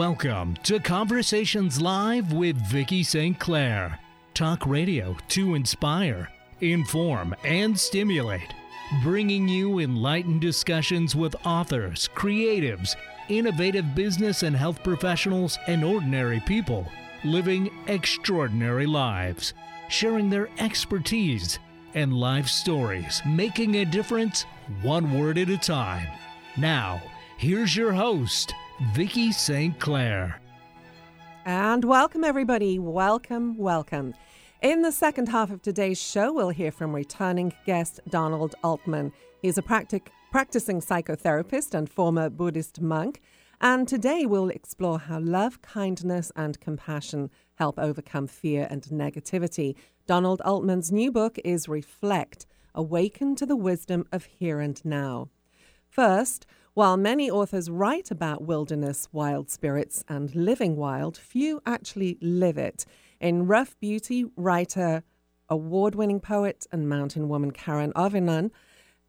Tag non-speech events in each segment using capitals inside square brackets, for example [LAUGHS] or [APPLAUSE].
Welcome to Conversations Live with Vicki St. Clair. Talk radio to inspire, inform, and stimulate. Bringing you enlightened discussions with authors, creatives, innovative business and health professionals, and ordinary people living extraordinary lives, sharing their expertise and life stories, making a difference one word at a time. Now, here's your host, Vicki St. Clair. And welcome, everybody. Welcome, welcome. In the second half of today's show, we'll hear from returning guest Donald Altman. He's a practic- practicing psychotherapist and former Buddhist monk. And today we'll explore how love, kindness, and compassion help overcome fear and negativity. Donald Altman's new book is Reflect Awaken to the Wisdom of Here and Now. First, while many authors write about wilderness, wild spirits, and living wild, few actually live it. In Rough Beauty, writer, award winning poet, and mountain woman Karen Auvinen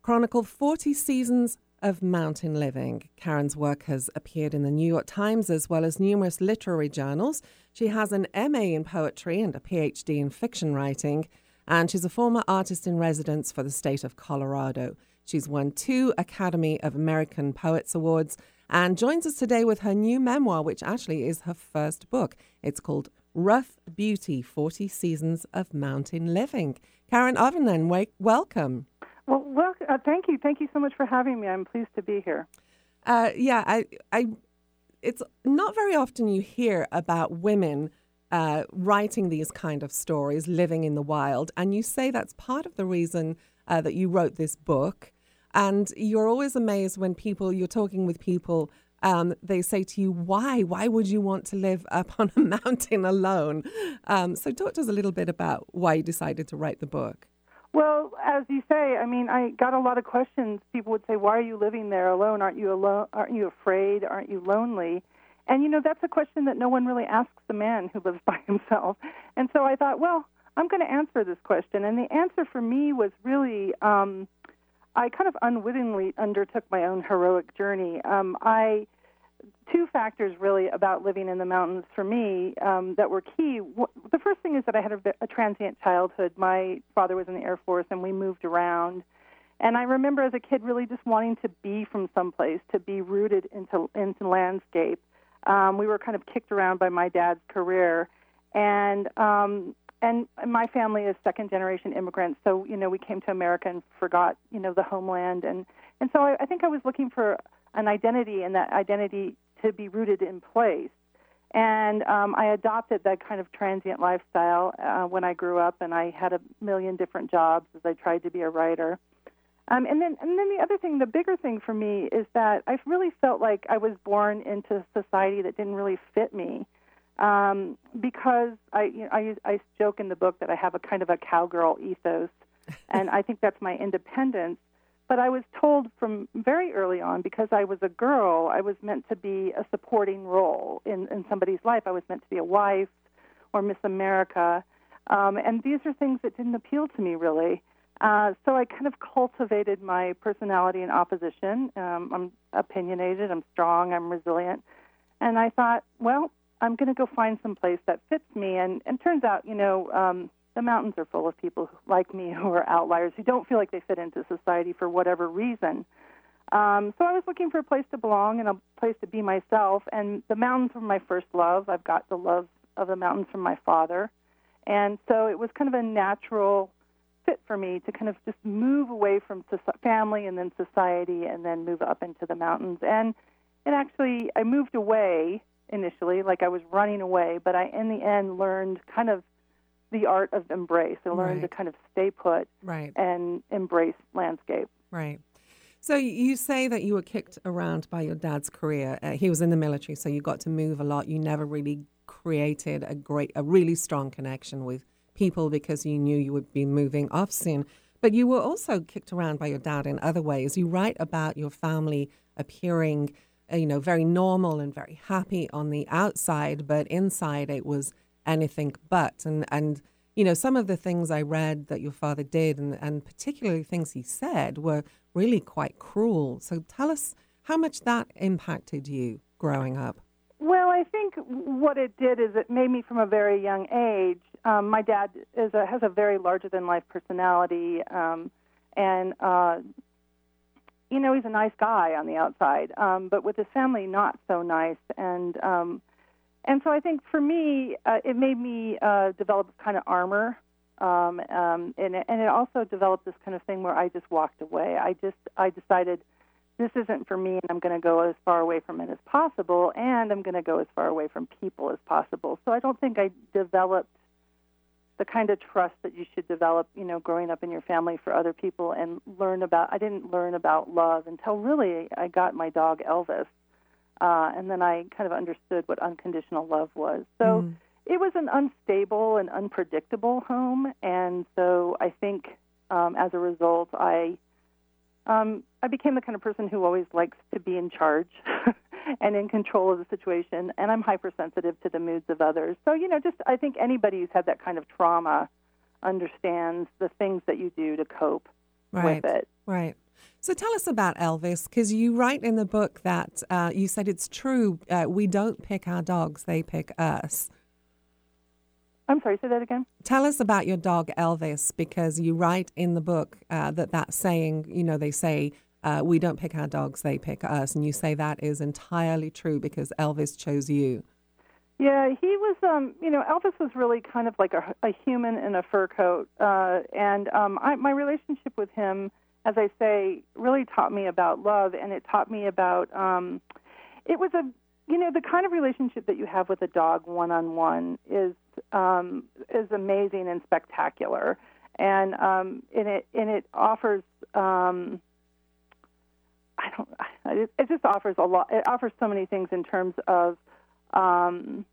chronicled 40 seasons of mountain living. Karen's work has appeared in the New York Times as well as numerous literary journals. She has an MA in poetry and a PhD in fiction writing, and she's a former artist in residence for the state of Colorado. She's won two Academy of American Poets Awards and joins us today with her new memoir, which actually is her first book. It's called Rough Beauty 40 Seasons of Mountain Living. Karen Auvinen, welcome. Well, well uh, thank you. Thank you so much for having me. I'm pleased to be here. Uh, yeah, I, I, it's not very often you hear about women uh, writing these kind of stories, living in the wild, and you say that's part of the reason uh, that you wrote this book. And you're always amazed when people, you're talking with people, um, they say to you, why? Why would you want to live up [LAUGHS] on a mountain alone? Um, so, talk to us a little bit about why you decided to write the book. Well, as you say, I mean, I got a lot of questions. People would say, "Why are you living there alone? Aren't you alone? Aren't you afraid? Aren't you lonely?" And you know, that's a question that no one really asks the man who lives [LAUGHS] by himself. And so I thought, well, I'm going to answer this question. And the answer for me was really, um, I kind of unwittingly undertook my own heroic journey. Um, I two factors really about living in the mountains for me um, that were key. The first thing is that I had a, a transient childhood. My father was in the Air Force, and we moved around. And I remember as a kid really just wanting to be from someplace, to be rooted into into landscape. Um, we were kind of kicked around by my dad's career, and um, and my family is second generation immigrants so you know we came to america and forgot you know the homeland. And and so i, I think i was looking for an identity and that identity to be rooted in place. And um, i adopted that kind of transient lifestyle uh, when i grew up and i had a million different jobs as i tried to be a writer. Um, and then and then the other thing the bigger thing for me is that i really felt like i was born into a society that didn't really fit me um, because I, you know, I I joke in the book that I have a kind of a cowgirl ethos, [LAUGHS] and I think that's my independence. But I was told from very early on because I was a girl, I was meant to be a supporting role in, in somebody's life. I was meant to be a wife or Miss America, um, and these are things that didn't appeal to me really. Uh, so I kind of cultivated my personality in opposition. Um, I'm opinionated, I'm strong, I'm resilient. And I thought, well, I'm going to go find some place that fits me. And and turns out, you know, um, the mountains are full of people like me [LAUGHS] who are outliers who don't feel like they fit into society for whatever reason. Um, so I was looking for a place to belong and a place to be myself. And the mountains were my first love. I've got the love of the mountains from my father, and so it was kind of a natural fit for me to kind of just move away from family and then society and then move up into the mountains. And and actually, I moved away initially, like I was running away, but I, in the end, learned kind of the art of embrace. I learned right. to kind of stay put right. and embrace landscape. Right. So you say that you were kicked around by your dad's career. Uh, he was in the military, so you got to move a lot. You never really created a great, a really strong connection with people because you knew you would be moving off soon. But you were also kicked around by your dad in other ways. You write about your family appearing you know, very normal and very happy on the outside, but inside it was anything but. And and you know, some of the things I read that your father did, and and particularly things he said, were really quite cruel. So tell us how much that impacted you growing up. Well, I think what it did is it made me from a very young age. Um, my dad is a, has a very larger than life personality, um, and uh, you know he's a nice guy on the outside, um, but with his family not so nice. And um, and so I think for me, uh, it made me uh, develop kind of armor, um, um, and and it also developed this kind of thing where I just walked away. I just I decided this isn't for me and I'm going to go as far away from it as possible and I'm going to go as far away from people as possible. So I don't think I developed the kind of trust that you should develop, you know, growing up in your family for other people and learn about I didn't learn about love until really I got my dog Elvis. Uh, and then I kind of understood what unconditional love was. So mm. it was an unstable and unpredictable home, and so I think um, as a result, I um, I became the kind of person who always likes to be in charge [LAUGHS] and in control of the situation, and I'm hypersensitive to the moods of others. So, you know, just I think anybody who's had that kind of trauma understands the things that you do to cope right, with it. Right. So tell us about Elvis, because you write in the book that uh, you said it's true. Uh, we don't pick our dogs; they pick us. I'm sorry, say that again. Tell us about your dog Elvis, because you write in the book uh, that that saying, you know, they say, uh, we don't pick our dogs, they pick us. And you say that is entirely true because Elvis chose you. Yeah, he was, um, you know, Elvis was really kind of like a, a human in a fur coat. Uh, and um, I, my relationship with him, as I say, really taught me about love and it taught me about, um, it was a, you know, the kind of relationship that you have with a dog one on one is um, is amazing and spectacular, and um, and it and it offers. Um, I don't. It, it just offers a lot. It offers so many things in terms of. Um,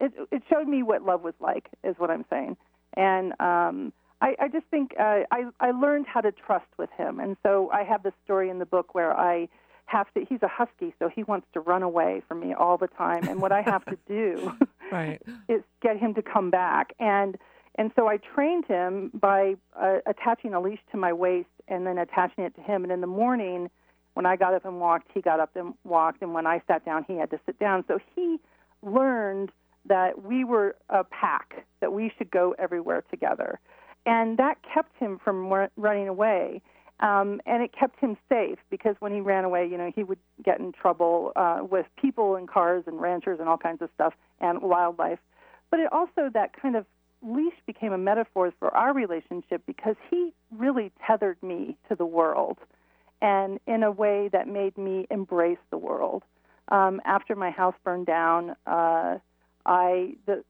it, it showed me what love was like, is what I'm saying, and um, I, I just think uh, I I learned how to trust with him, and so I have this story in the book where I have to he's a husky so he wants to run away from me all the time and what i have to do [LAUGHS] right. [LAUGHS] is get him to come back and and so i trained him by uh, attaching a leash to my waist and then attaching it to him and in the morning when i got up and walked he got up and walked and when i sat down he had to sit down. So he learned that we were a pack that we should go everywhere together. And that kept him from running away um, and it kept him safe because when he ran away, you know, he would get in trouble uh, with people and cars and ranchers and all kinds of stuff and wildlife. But it also, that kind of leash became a metaphor for our relationship because he really tethered me to the world and in a way that made me embrace the world. Um, after my house burned down, uh, I, the,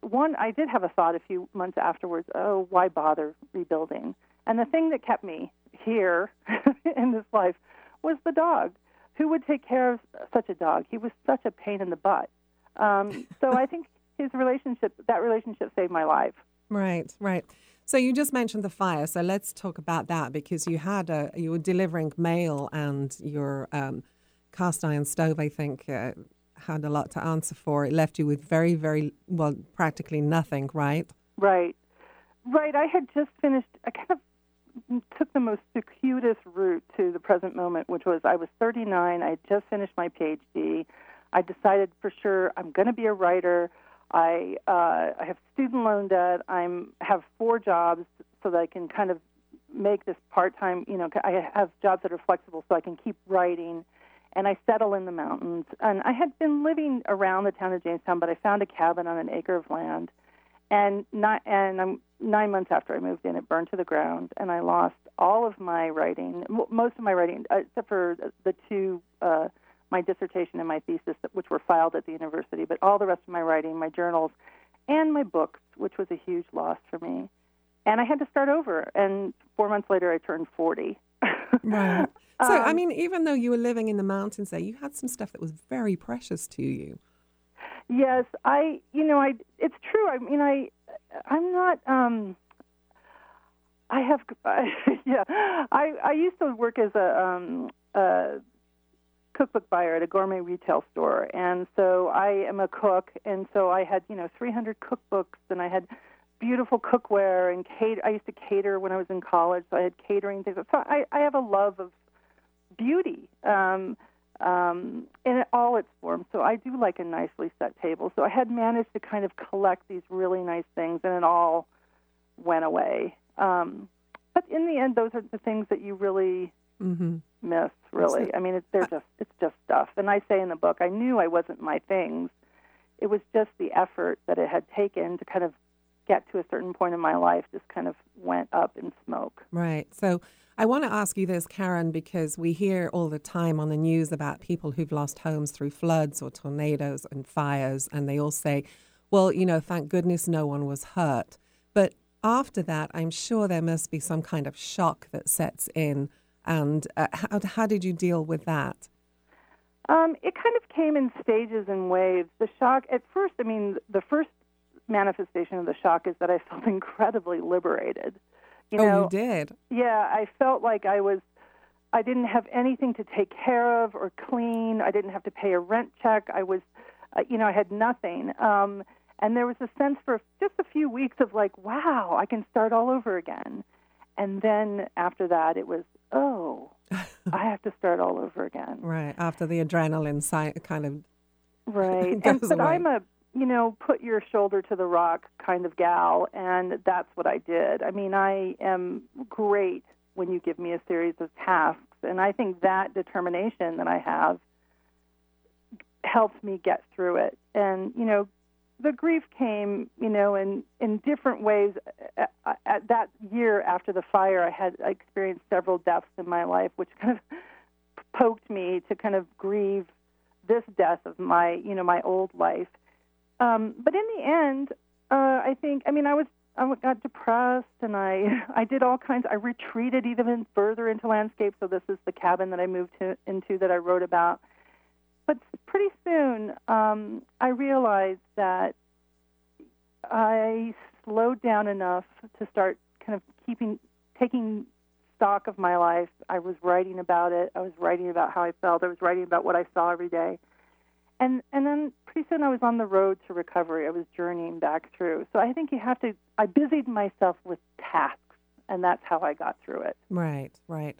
one, I did have a thought a few months afterwards, oh, why bother rebuilding? And the thing that kept me here [LAUGHS] in this life was the dog. Who would take care of such a dog? He was such a pain in the butt. Um, so I think his relationship, that relationship, saved my life. Right, right. So you just mentioned the fire. So let's talk about that because you had a you were delivering mail and your um, cast iron stove, I think, uh, had a lot to answer for. It left you with very, very well, practically nothing. Right. Right. Right. I had just finished. I kind of took the most circuitous route to the present moment, which was I was 39. I had just finished my PhD. I decided for sure I'm going to be a writer. I uh, I have student loan debt. I'm have four jobs so that I can kind of make this part time. You know, I have jobs that are flexible so I can keep writing. And I settle in the mountains. And I had been living around the town of Jamestown, but I found a cabin on an acre of land and not, and I'm nine months after I moved in, it burned to the ground, and I lost all of my writing, most of my writing, except for the two, uh, my dissertation and my thesis, which were filed at the university. But all the rest of my writing, my journals, and my books, which was a huge loss for me. And I had to start over. And four months later, I turned 40. [LAUGHS] right. So, um, I mean, even though you were living in the mountains there, you had some stuff that was very precious to you. Yes, I. You know, I. It's true. I mean, I. I'm not. um I have. [LAUGHS] yeah, I. I used to work as a. um a cookbook buyer at a gourmet retail store, and so I am a cook, and so I had you know 300 cookbooks, and I had beautiful cookware and cater. I used to cater when I was in college, so I had catering things. So I, I have a love of beauty. Um, um, in all its forms. So I do like a nicely set table. So I had managed to kind of collect these really nice things, and it all went away. Um, but in the end, those are the things that you really Mm-hmm. miss. Really, I mean, it, they're just. And I say in the book, I knew I wasn't my things. It was just the effort that it had taken to kind of get to a certain point in my life just kind of went up in smoke. Right. So I want to ask you this, Karen, because we hear all the time on the news about people who've lost homes through floods or tornadoes and fires, and they all say, well, you know, thank goodness no one was hurt. But after that, I'm sure there must be some kind of shock that sets in. And uh, how, how did you deal with that? Um, it kind of came in stages and waves. The shock, at first, I mean, the first manifestation of the shock is that I [LAUGHS] felt incredibly liberated. You oh, know, you did? Yeah, I felt like I was, I didn't have anything to take care of or clean. I didn't have to pay a rent check. I was, uh, you know, I had nothing. Um, and there was a sense for just a few weeks of like, wow, I can start all over again. And then after that, it was, oh, [LAUGHS] I have to start all over again. Right. After the adrenaline si- kind of [LAUGHS] Right. and but away. I'm a you know, put your shoulder to the rock kind of gal and that's what I did. I mean, I am great when you give me a series of tasks and I think that determination that I have helped me get through it. And, you know, the grief came, you know, in in different ways. At, at that year after the fire, I had I experienced several deaths in my life, which kind of [LAUGHS] poked me to kind of grieve this death of my, you know, my old life. Um, but in the end, uh, I think, I mean, I was, I got depressed, and I, [LAUGHS] I did all kinds. I retreated even further into landscape. So this is the cabin that I moved to, into that I wrote about. But pretty soon, um, I realized that I slowed down enough to start kind of keeping, taking stock of my life. I was writing about it. I was writing about how I felt. I was writing about what I saw every day. And and then pretty soon I was on the road to recovery. I was journeying back through. So I think you have to I busied myself with tasks and that's how I got through it. Right, right.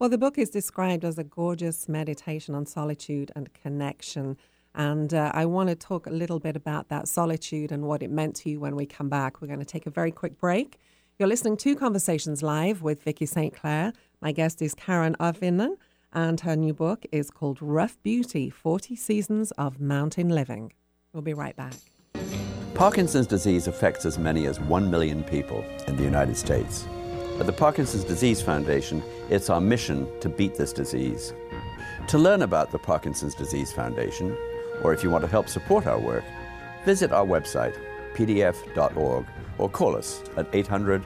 Well, the book is described as a gorgeous meditation on solitude and connection. And uh, I want to talk a little bit about that solitude and what it meant to you when we come back. We're going to take a very quick break. You're listening to Conversations Live with Vicki St. Clair. My guest is Karen Auvinen, and her new book is called Rough Beauty 40 Seasons of Mountain Living. We'll be right back. Parkinson's disease affects as many as 1 million people in the United States. At the Parkinson's Disease Foundation, it's our mission to beat this disease. To learn about the Parkinson's Disease Foundation, or if you want to help support our work, visit our website, pdf.org, or call us at 800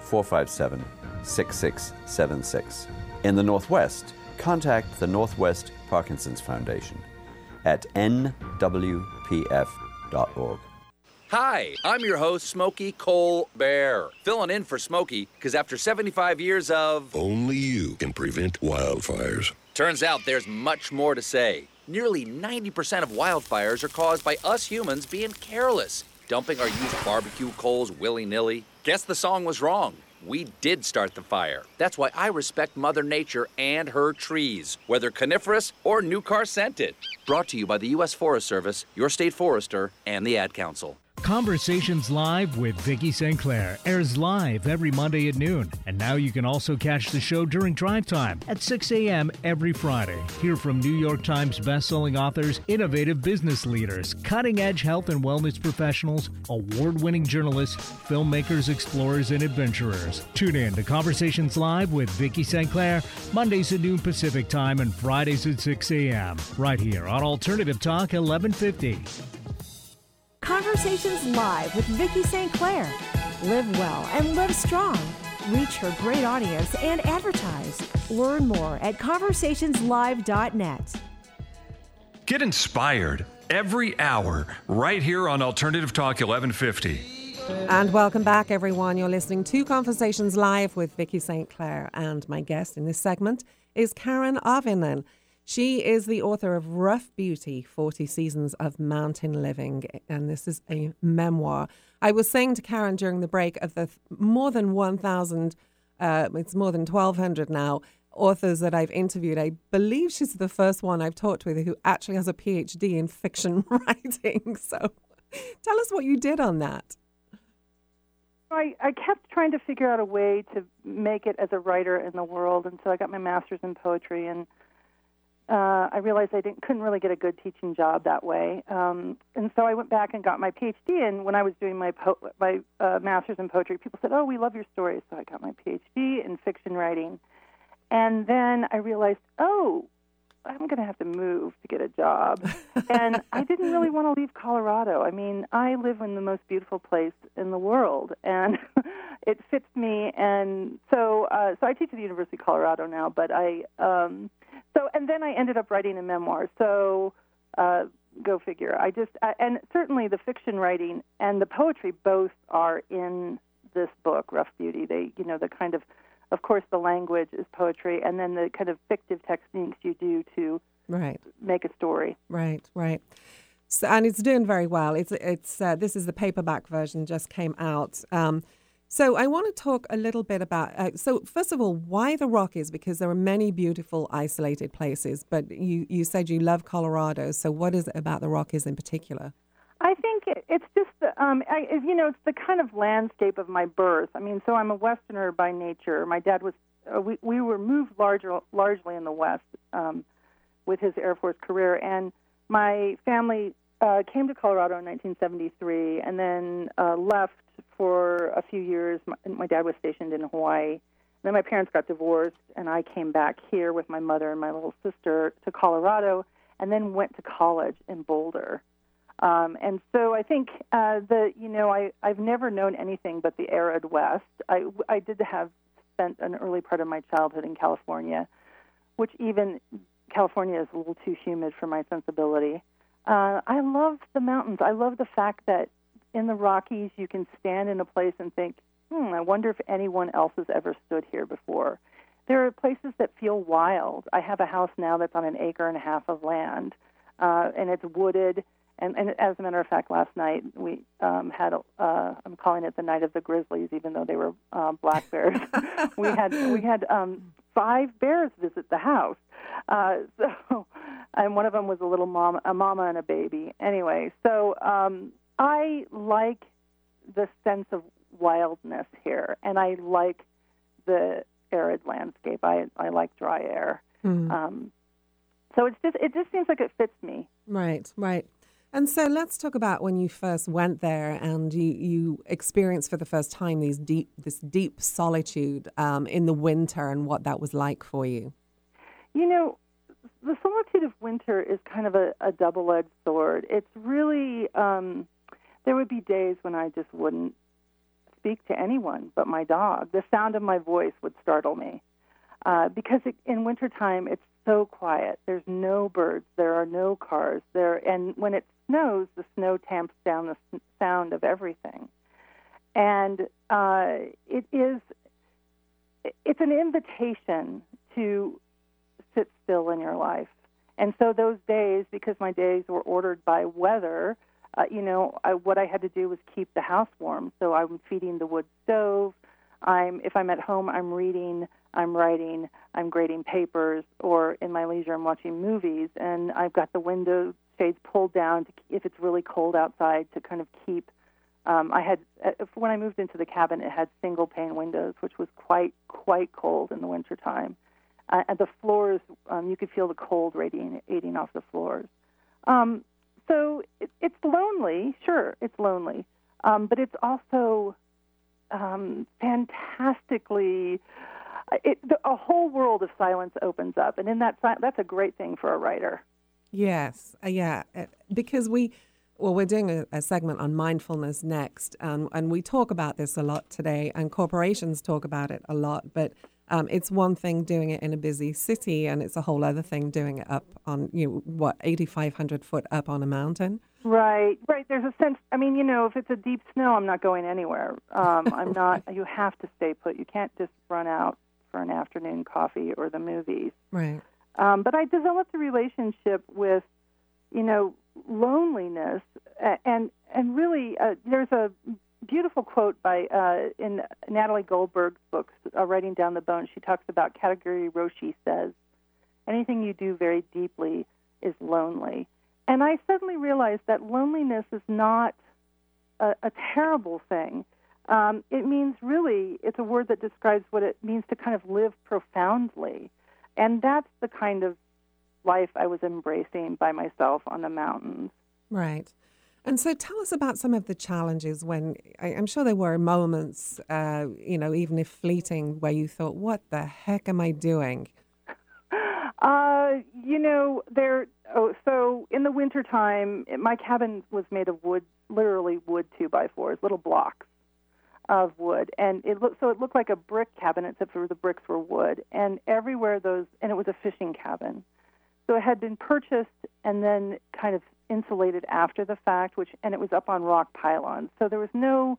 457 6676. In the Northwest, contact the Northwest Parkinson's Foundation at nwpf.org. Hi, I'm your host, Smokey Cole Bear, filling in for Smokey because after 75 years of. Only you can prevent wildfires. Turns out there's much more to say. Nearly 90% of wildfires are caused by us humans being careless, dumping our used barbecue coals willy nilly. Guess the song was wrong. We did start the fire. That's why I respect Mother Nature and her trees, whether coniferous or new car scented. Brought to you by the U.S. Forest Service, your state forester, and the Ad Council. Conversations Live with Vicki St. Clair airs live every Monday at noon. And now you can also catch the show during drive time at 6 a.m. every Friday. Hear from New York Times bestselling authors, innovative business leaders, cutting edge health and wellness professionals, award winning journalists, filmmakers, explorers, and adventurers. Tune in to Conversations Live with Vicki St. Clair, Mondays at noon Pacific Time and Fridays at 6 a.m. right here on Alternative Talk 1150. Conversations Live with Vicki St. Clair. Live well and live strong. Reach her great audience and advertise. Learn more at conversationslive.net. Get inspired every hour right here on Alternative Talk 1150. And welcome back, everyone. You're listening to Conversations Live with Vicki St. Clair. And my guest in this segment is Karen Auvinen. She is the author of Rough Beauty 40 Seasons of Mountain Living. And this is a memoir. I was saying to Karen during the break of the th- more than 1,000, uh, it's more than 1,200 now, authors that I've interviewed, I believe she's the first one I've talked with who actually has a PhD in fiction [LAUGHS] writing. So tell us what you did on that. I, I kept trying to figure out a way to make it as a writer in the world, and so I got my master's in poetry, and uh, I realized I didn't couldn't really get a good teaching job that way, um, and so I went back and got my PhD. And when I was doing my po- my uh, master's in poetry, people said, "Oh, we love your stories," so I got my PhD in fiction writing, and then I realized, oh, I'm going to have to move to get a job. [LAUGHS] and I didn't really want to leave Colorado. I mean, I live in the most beautiful place in the world, and [LAUGHS] it fits me. And so, uh, so I teach at the University of Colorado now. But I, um, so and then I ended up writing a memoir. So, uh, go figure. I just, uh, and certainly the fiction writing and the poetry both are in this book, Rough Beauty. They, you know, the kind of of course, the language is poetry, and then the kind of fictive techniques you do to right. make a story. Right, right. So, and it's doing very well. It's it's uh, this is the paperback version just came out. Um, so I want to talk a little bit about. Uh, so first of all, why the Rockies? Because there are many beautiful isolated places, but you you said you love Colorado. So what is it about the Rockies in particular? I think it, it's just the, um, I, you know, it's the kind of landscape of my birth. I mean, so I'm a Westerner by nature. My dad was, uh, we we were moved larger, largely in the West um, with his Air Force career, and my family uh, came to Colorado in 1973, and then uh, left for a few years. My, my dad was stationed in Hawaii. Then my parents got divorced, and I came back here with my mother and my little sister to Colorado, and then went to college in Boulder. Um, and so I think uh, the you know I I've never known anything but the arid West. I I did have spent an early part of my childhood in California, which even California is a little too humid for my sensibility. Uh, I love the mountains. I love the fact that in the Rockies you can stand in a place and think, hmm, I wonder if anyone else has ever stood here before. There are places that feel wild. I have a house now that's on an acre and a half of land, uh, and it's wooded and, and as a matter of fact, last night we um, had, a, uh, I'm calling it the night of the grizzlies, even though they were uh, black bears. [LAUGHS] we had we had um, five bears visit the house. Uh, [LAUGHS] so, and one of them was a little mom, a mama and a baby. Anyway, so um, I like the sense of wildness here, and I like the arid landscape. I I like dry air. Mm. Um, so it's just it just seems like it fits me. Right, right. And so let's talk about when you first went there and you, you experienced for the first time these deep this deep solitude um, in the winter and what that was like for you. You know, the solitude of winter is kind of a, a double edged sword. It's really um, there would be days when I just wouldn't speak to anyone but my dog. The sound of my voice would startle me uh, because it, in wintertime it's so quiet. There's no birds. There are no cars. There, and when it snows, the snow tamps down the sound of everything. And uh, it is, it's an invitation to sit still in your life. And so those days, because my days were ordered by weather, uh, you know, I, what I had to do was keep the house warm. So I'm feeding the wood stove. I'm, if I'm at home, I'm reading I'm writing, I'm grading papers, or in my leisure, I'm watching movies. And I've got the window shades pulled down to, if it's really cold outside to kind of keep. Um, I had uh, when I moved into the cabin, it had single pane windows, which was quite quite cold in the wintertime. Uh, and the floors, um, you could feel the cold radiating off the floors. Um, so it, it's lonely, sure, it's lonely, um, but it's also um, fantastically it, the, a whole world of silence opens up, and in that that's a great thing for a writer. Yes, uh, yeah, uh, because we. Well, we're doing a, a segment on mindfulness next, um, and we talk about this a lot today, and corporations talk about it a lot. But um, it's one thing doing it in a busy city, and it's a whole other thing doing it up on you know what eighty five hundred foot up on a mountain. Right, right. There's a sense. I mean, you know, if it's a deep snow, I'm not going anywhere. Um, I'm not. [LAUGHS] You have to stay put. You can't just run out for an afternoon coffee or the movies. Right. Um, but I developed a relationship with, you know, loneliness, and and really uh, there's a beautiful quote by uh, in Natalie Goldberg's books, uh, Writing Down the Bone. She talks about Katagiri Roshi says, anything you do very deeply is lonely. And I suddenly realized that loneliness is not a, a terrible thing. Um, it means really, it's a word that describes what it means to kind of live profoundly. And that's the kind of life I was embracing by myself on the mountains. Right. And so tell us about some of the challenges when I, am sure there were moments, uh, you know, even if fleeting, where you thought, what the heck am I doing? [LAUGHS] Uh, you know, there. Oh, so in the wintertime, my cabin was made of wood, literally wood two by fours, little blocks of wood, and it looked so it looked like a brick cabin, except for the bricks were wood. And everywhere those, and it was a fishing cabin, so it had been purchased and then kind of insulated after the fact, which and it was up on rock pylons. So there was no,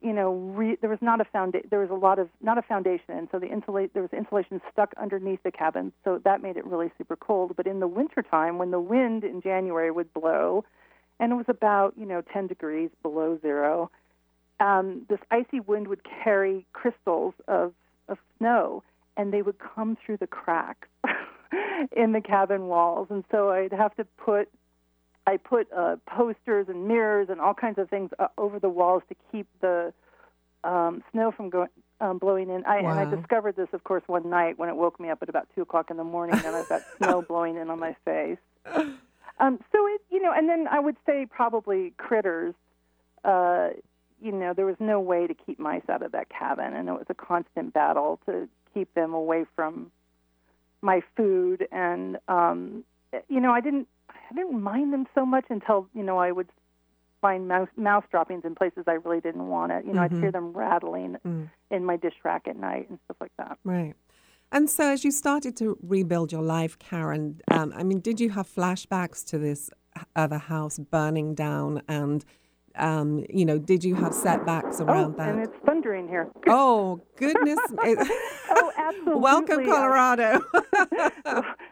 you know, re, there was not a foundation. There was a lot of not a foundation, and so the insulate there was insulation stuck underneath the cabin, so that made it really super cold. But in the wintertime, when the wind in January would blow, and it was about you know 10 degrees below zero, um, this icy wind would carry crystals of of snow, and they would come through the cracks. [LAUGHS] in the cabin walls, and so I'd have to put I put uh, posters and mirrors and all kinds of things uh, over the walls to keep the um, snow from going um, blowing in. I, wow. And I discovered this, of course, one night when it woke me up at about two o'clock in the morning, and I've got [LAUGHS] snow blowing in on my face. Um, so it, you know, and then I would say probably critters. Uh, you know, there was no way to keep mice out of that cabin, and it was a constant battle to keep them away from my food. And um, you know, I didn't I didn't mind them so much until you know I would find mouse, mouse droppings in places I really didn't want it. You know, mm-hmm. I'd hear them rattling mm. in my dish rack at night and stuff like that. Right. And so, as you started to rebuild your life, Karen, um, I mean, did you have flashbacks to this other house burning down and um, you know, did you have setbacks around oh, that? And it's thundering here. [LAUGHS] Oh goodness! [LAUGHS] oh, [LAUGHS] absolutely. Welcome, Colorado.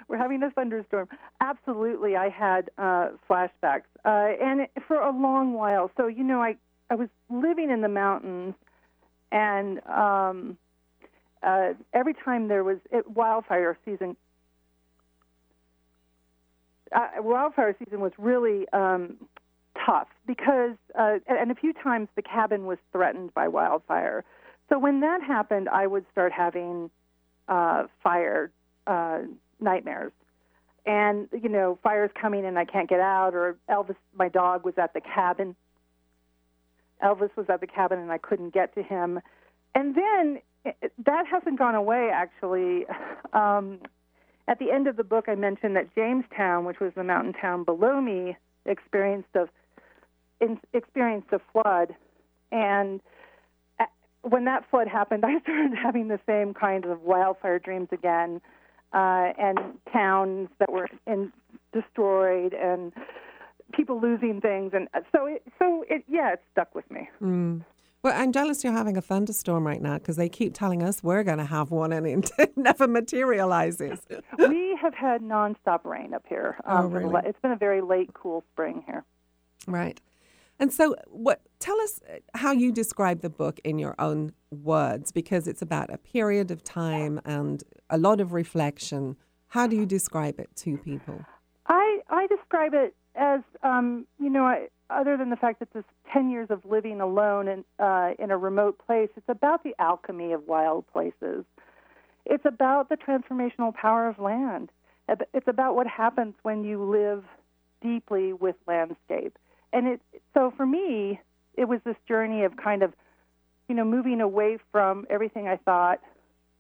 We're having a thunderstorm. Absolutely, I had uh, flashbacks, uh, and for a long while. So you know, I I was living in the mountains, and um, uh, every time there was it, wildfire season. Uh, wildfire season was really um, tough because, uh, and a few times the cabin was threatened by wildfire. So when that happened, I would start having uh, fire uh, nightmares. And, you know, fire's coming and I can't get out, or Elvis, my dog, was at the cabin. Elvis was at the cabin and I couldn't get to him. And then it, that hasn't gone away, actually. [LAUGHS] Um, at the end of the book, I mentioned that Jamestown, which was the mountain town below me, experienced a in, experienced a flood, and when that flood happened, [LAUGHS] I started having the same kinds of wildfire dreams again, uh, and towns that were in, destroyed, and people losing things, and so it, so it yeah, it stuck with me. Mm. Well, I'm jealous you're having a thunderstorm right now because they keep telling us we're going to have one and it [LAUGHS] never materializes. [LAUGHS] we have had nonstop rain up here. Oh, um, oh, really? It's been a very late, cool spring here. Right. And so, what? Tell us uh, how you describe the book in your own words, because it's about a period of time and a lot of reflection. How do you describe it to people? I I describe it as um, you know, I, other than the fact that this ten years of living alone in uh, in a remote place, it's about the alchemy of wild places. It's about the transformational power of land. It's about what happens when you live deeply with landscape and it so for me it was this journey of kind of you know moving away from everything I thought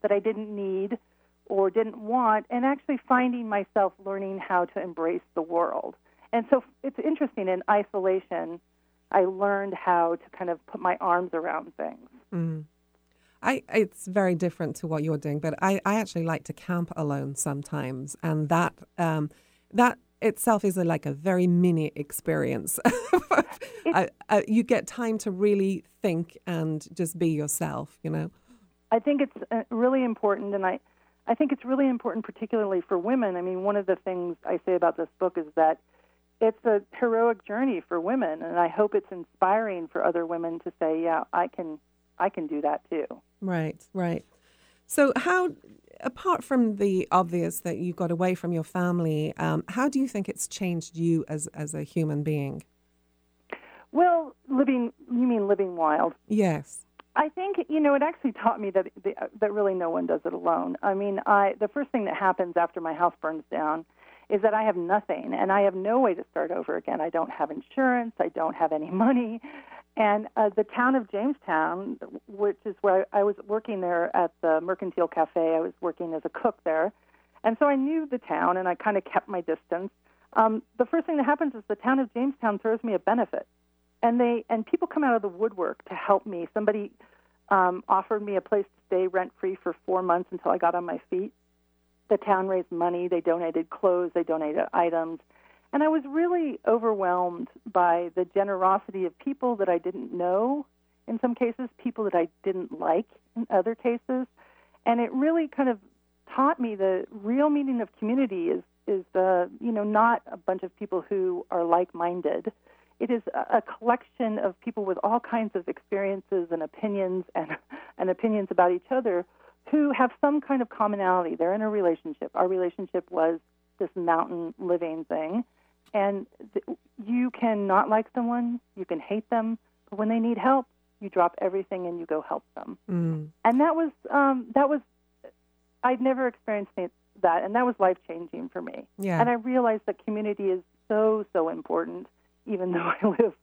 that I didn't need or didn't want and actually finding myself learning how to embrace the world. And so it's interesting in isolation I learned how to kind of put my arms around things. Mm. I, it's very different to what you're doing, but I, I actually like to camp alone sometimes, and that um, that itself is a, like a very mini experience. [LAUGHS] I, I, you get time to really think and just be yourself, you know? I think it's uh, really important, and I, I think it's really important, particularly for women. I mean, one of the things I say about this book is that it's a heroic journey for women, and I hope it's inspiring for other women to say, "Yeah, I can, I can do that too." Right, right. So, how, apart from the obvious that you got away from your family, um, how do you think it's changed you as as a human being? Well, living, you mean living wild? Yes. I think you know it actually taught me that that really no one does it alone. I mean, I the first thing that happens after my house burns down is that I have nothing and I have no way to start over again. I don't have insurance, I don't have any [LAUGHS] money. And uh, the town of Jamestown, which is where I, was working there at the Mercantile Cafe, I was working as a cook there. And so I knew the town and I kind of kept my distance. Um, the first thing that happens is the town of Jamestown throws me a benefit and they and people come out of the woodwork to help me. Somebody um, offered me a place to stay rent free for four months until I got on my feet. The town raised money. They donated clothes. They donated items, and I was really overwhelmed by the generosity of people that I didn't know. In some cases, people that I didn't like. In other cases, and it really kind of taught me the real meaning of community is is uh, you know not a bunch of people who are like minded it is a, collection of people with all kinds of experiences and opinions and, [LAUGHS] and opinions about each other who have some kind of commonality. They're in a relationship. Our relationship was this mountain living thing. And th- you can not like someone, you can hate them, but when they need help, you drop everything and you go help them. Mm. And that was um, that was I'd never experienced that, and that was life changing for me. Yeah. And I realized that community is so so important even though [LAUGHS] I live,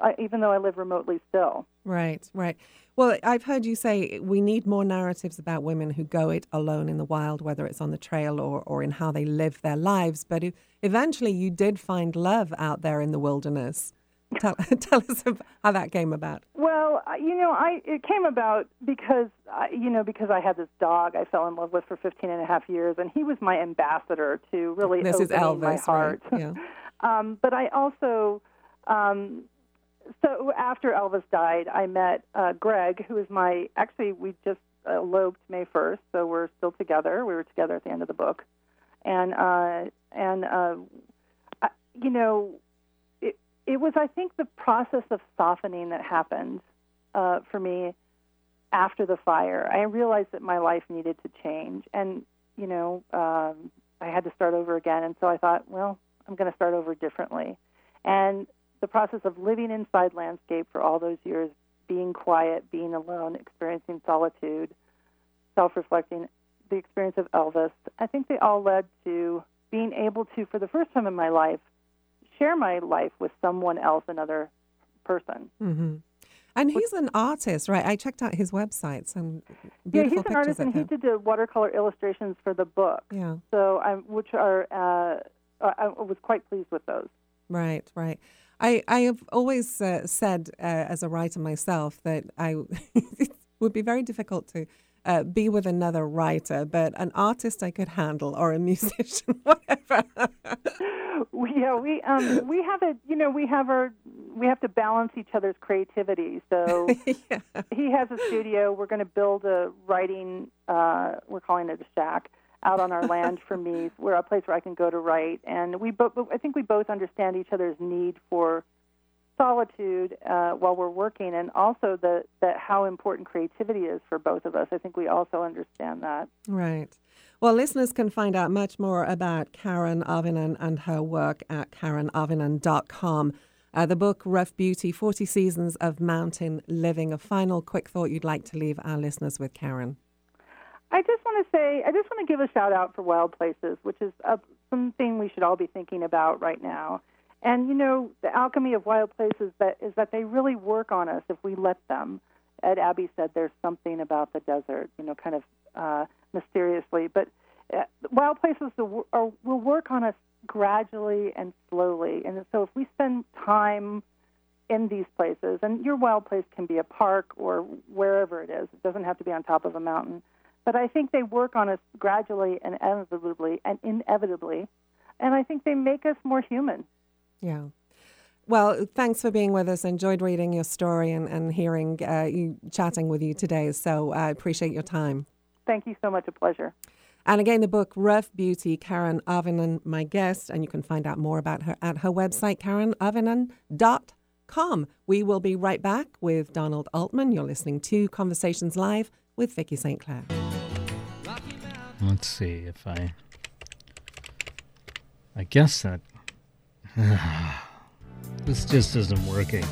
I, even though I live remotely still. Right, right. Well, I've heard you say we need more narratives about women who go it alone in the wild, whether it's on the trail or, or in how they live their lives. But eventually, you did find love out there in the wilderness. [LAUGHS] Tell, [LAUGHS] tell us how that came about. Well, you know, I it came about because I, you know because I had this dog I fell in love with for 15 and a half years, and he was my ambassador to really this is Elvis, my heart. Right? [LAUGHS] Yeah. Um, but I also, um, so after Elvis died, I met uh, Greg, who is my, actually, we just eloped May 1st, so we're still together. We were together at the end of the book. And, uh, and uh, I, you know, it, it was, I think, the process of softening that happened uh, for me after the fire. I realized that my life needed to change. And, you know, um, I had to start over again. And so I thought, well, I'm going to start over differently. And the process of living inside landscape for all those years, being quiet, being alone, experiencing solitude, self reflecting, the experience of Elvis, I think they all led to being able to, for the first time in my life, share my life with someone else, another person. Mm-hmm. And he's an artist, right? I checked out his website. and beautiful yeah, he's an artist, and he did the watercolor illustrations for the book. Yeah. So, um, which are uh, I was quite pleased with those. Right, right. I, I have always uh, said uh, as a writer myself that I [LAUGHS] it would be very difficult to uh, be with another writer, but an artist I could handle or a [LAUGHS] musician, whatever. yeah, we um, we have a you know we have our we have to balance each other's creativity. So [LAUGHS] yeah. he has a studio. We're going to build a writing. Uh, we're calling it a shack out on our land for me, where a place where I can go to write. And we both, I think we both understand each other's need for solitude uh, while we're working, and also the that how important creativity is for both of us. I think we also understand that. Right. Well, listeners can find out much more about Karen Auvinen and her work at karenauvinen.com. Uh, the book Rough Beauty 40 Seasons of Mountain Living. A final quick thought you'd like to leave our listeners with, Karen. I just want to say, I just want to give a shout out for Wild Places, which is a, something we should all be thinking about right now. And you know, the alchemy of Wild Places that is that they really work on us if we let them. Ed Abbey said there's something about the desert, you know, kind of uh, mysteriously, but uh, Wild Places are, will work on us gradually and slowly. And so if we spend time in these places, and your wild place can be a park or wherever it is, it doesn't have to be on top of a mountain but I think they work on us gradually and inevitably and inevitably. And I think they make us more human. Yeah. Well, thanks for being with us. Enjoyed reading your story and, and hearing uh, you chatting with you today. So I appreciate your time. Thank you so much. A pleasure. And again, the book Rough Beauty, Karen Auvinen, my guest, and you can find out more about her at her website, karenauvinen.com. We will be right back with Donald Altman. You're listening to Conversations Live with Vicki St. Clair. Let's see if I. I guess that. [SIGHS] this just isn't working.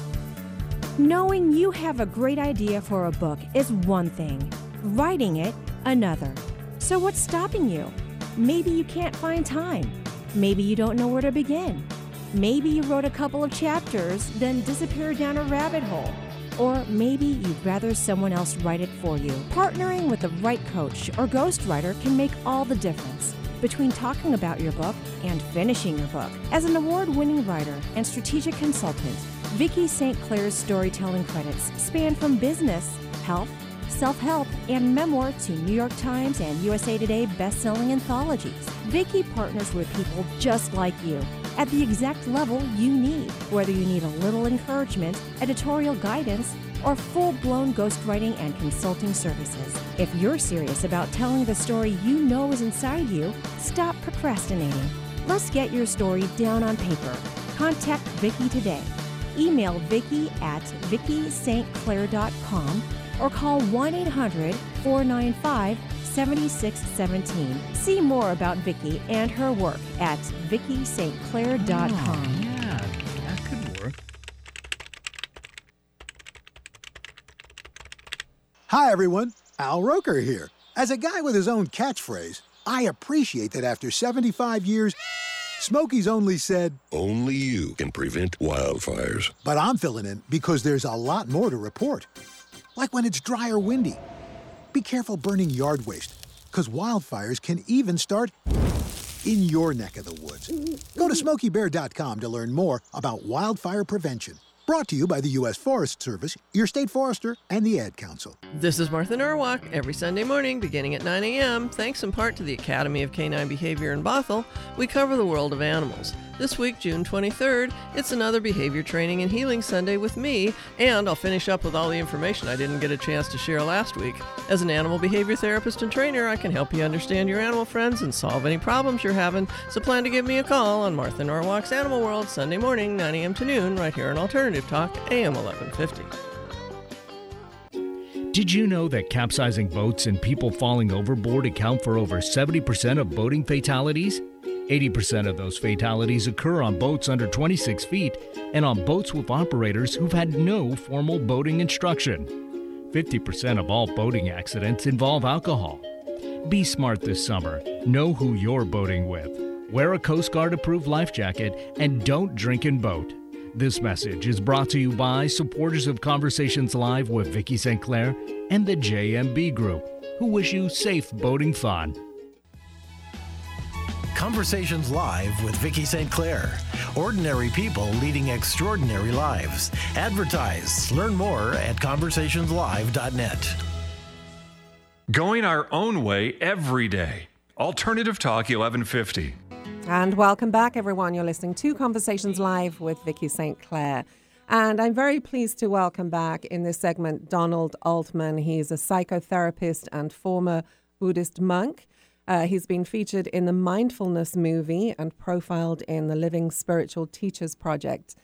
Knowing you have a great idea for a book is one thing, writing it, another. So, what's stopping you? Maybe you can't find time. Maybe you don't know where to begin. Maybe you wrote a couple of chapters, then disappeared down a rabbit hole. Or maybe you'd rather someone else write it for you. Partnering with the right coach or ghostwriter can make all the difference between talking about your book and finishing your book. As an award winning writer and strategic consultant, Vicki St. Clair's storytelling credits span from business, health, self help, and memoir to New York Times and USA Today best-selling anthologies. Vicki partners with people just like you at the exact level you need, whether you need a little encouragement, editorial guidance, or full blown ghostwriting and consulting services. If you're serious about telling the story you know is inside you, stop procrastinating. Let's get your story down on paper. Contact Vicki today. Email Vicki at VickiSt.Clair.com or call 1 800 495 7617. See more about Vicki and her work at VickiSt.Clair.com. Oh, yeah, that could work. Hi, everyone. Al Roker here. As a guy with his own catchphrase, I appreciate that after 75 years, Smokey's only said, Only you can prevent wildfires. But I'm filling in because there's a lot more to report. Like when it's dry or windy. Be careful burning yard waste, because wildfires can even start in your neck of the woods. Go to smokeybear.com to learn more about wildfire prevention. Brought to you by the U.S. Forest Service, your state forester, and the Ad Council. This is Martha Norwalk every Sunday morning beginning at 9 a.m. Thanks in part to the Academy of Canine Behavior in Bothell, we cover the world of animals. This week, June 23rd, it's another behavior training and healing Sunday with me, and I'll finish up with all the information I didn't get a chance to share last week. As an animal behavior therapist and trainer, I can help you understand your animal friends and solve any problems you're having, so plan to give me a call on Martha Norwalk's Animal World Sunday morning, 9 a.m. to noon, right here on Alternative Talk, AM 1150. Did you know that capsizing boats and people falling overboard account for over 70% of boating fatalities? 80% of those fatalities occur on boats under 26 feet and on boats with operators who've had no formal boating instruction. 50% of all boating accidents involve alcohol. Be smart this summer. Know who you're boating with. Wear a Coast Guard approved life jacket and don't drink and boat. This message is brought to you by supporters of Conversations Live with Vicki St. Clair and the JMB Group, who wish you safe boating fun. Conversations Live with Vicki St. Clair. Ordinary people leading extraordinary lives. Advertise. Learn more at conversationslive.net. Going our own way every day. Alternative Talk 1150. And welcome back, everyone. You're listening to Conversations Live with Vicki St. Clair. And I'm very pleased to welcome back in this segment Donald Altman. He's a psychotherapist and former Buddhist monk. Uh, he's been featured in the Mindfulness movie and profiled in the Living Spiritual Teachers Project.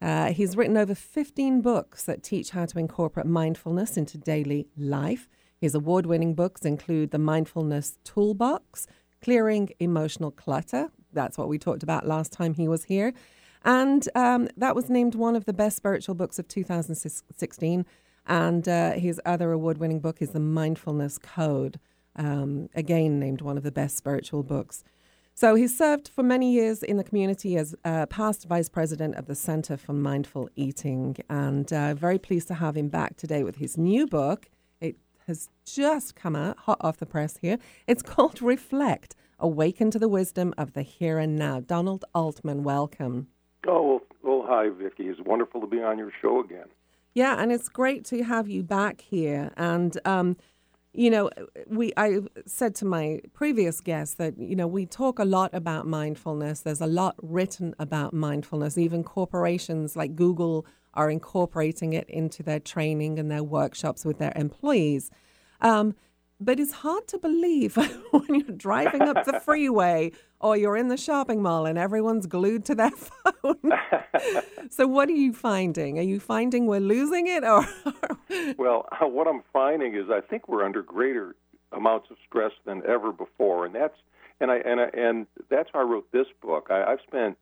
Uh, he's written over 15 books that teach how to incorporate mindfulness into daily life. His award winning books include The Mindfulness Toolbox, Clearing Emotional Clutter. That's what we talked about last time he was here. And um, that was named one of the best spiritual books of 2016. And uh, his other award winning book is The Mindfulness Code um, again named one of the best spiritual books. So he served for many years in the community as uh, past vice president of the Center for Mindful Eating, and uh, very pleased to have him back today with his new book. It has just come out, hot off the press here. It's called Reflect Awaken to the Wisdom of the Here and Now. Donald Altman, welcome. Oh, well, hi, Vicki. It's wonderful to be on your show again. Yeah, and it's great to have you back here. And, um, you know, we I said to my previous guest that you know we talk a lot about mindfulness. There's a lot written about mindfulness. Even corporations like Google are incorporating it into their training and their workshops with their employees. Um, but it's hard to believe [LAUGHS] when you're driving up the [LAUGHS] freeway or you're in the shopping mall and everyone's glued to their [LAUGHS] phone. so, what are you finding? Are you finding we're losing it, or? well, uh, what I'm finding is I think we're under greater amounts of stress than ever before, and that's and I and I, and that's why I wrote this book. I, I've spent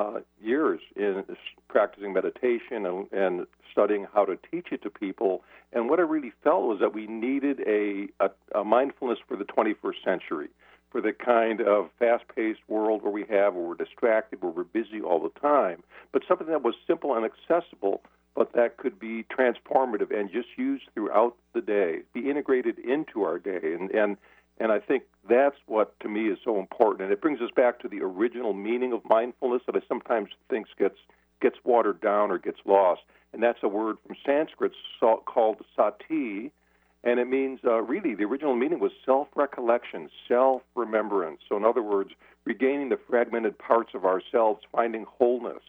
uh, years in practicing meditation and, and studying how to teach it to people. And what I really felt was that we needed a, a, a mindfulness for the 21st century, for the kind of fast paced world where we have, where we're distracted, where we're busy all the time, but something that was simple and accessible. But that could be transformative and just used throughout the day, be integrated into our day. And, and and I think that's what, to me, is so important. And it brings us back to the original meaning of mindfulness that I sometimes think gets gets watered down or gets lost. And that's a word from Sanskrit called sati, and it means uh, really the original meaning was self-recollection, self-remembrance. So, in other words, regaining the fragmented parts of ourselves, finding wholeness.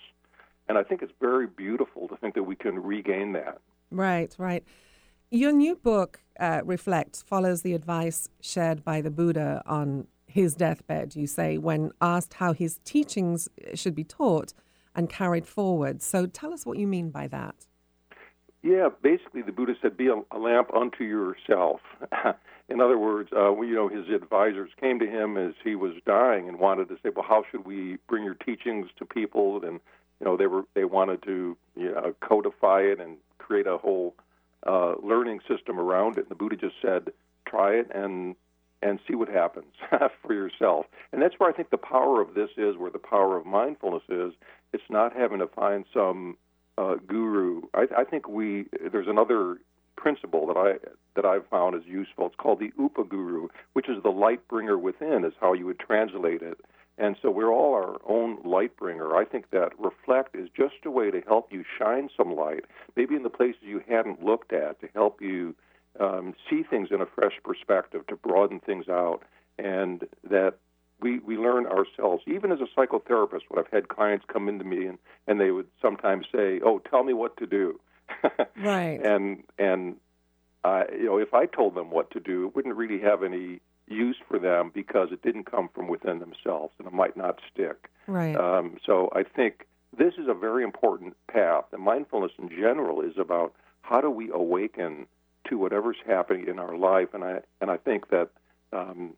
And I think it's very beautiful to think that we can regain that. Right, right. Your new book, uh, Reflect, follows the advice shared by the Buddha on his deathbed. You say, when asked how his teachings should be taught and carried forward. So tell us what you mean by that. Yeah, basically, the Buddha said, "Be a, a lamp unto yourself." [LAUGHS] In other words, uh, you know, his advisors came to him as he was dying and wanted to say, "Well, how should we bring your teachings to people?" And you know, they were they wanted to you know, codify it and create a whole uh, learning system around it. And the Buddha just said, try it and and see what happens [LAUGHS] for yourself. And that's where I think the power of this is, where the power of mindfulness is. It's not having to find some uh, guru. I, I think we there's another principle that I that I've found is useful. It's called the Upaguru, which is the light bringer within, is how you would translate it. And so we're all our own light bringer. I think that reflect is just a way to help you shine some light, maybe in the places you hadn't looked at, to help you um, see things in a fresh perspective, to broaden things out, and that we, we learn ourselves. Even as a psychotherapist, when I've had clients come into me and, and they would sometimes say, "Oh, tell me what to do," right? [LAUGHS] And and uh, you know, if I told them what to do, it wouldn't really have any use for them because it didn't come from within themselves and it might not stick. Right. Um, so I think this is a very important path. And mindfulness in general is about how do we awaken to whatever's happening in our life. And I and I think that um,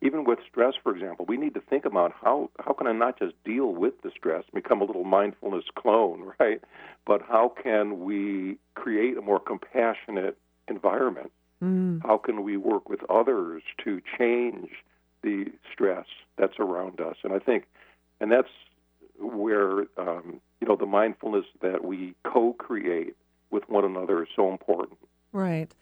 even with stress, for example, we need to think about how how can I not just deal with the stress, become a little mindfulness clone, [LAUGHS] right? But how can we create a more compassionate environment Mm. How can we work with others to change the stress that's around us? And I think, and that's where um, you know the mindfulness that we co-create with one another is so important. Right.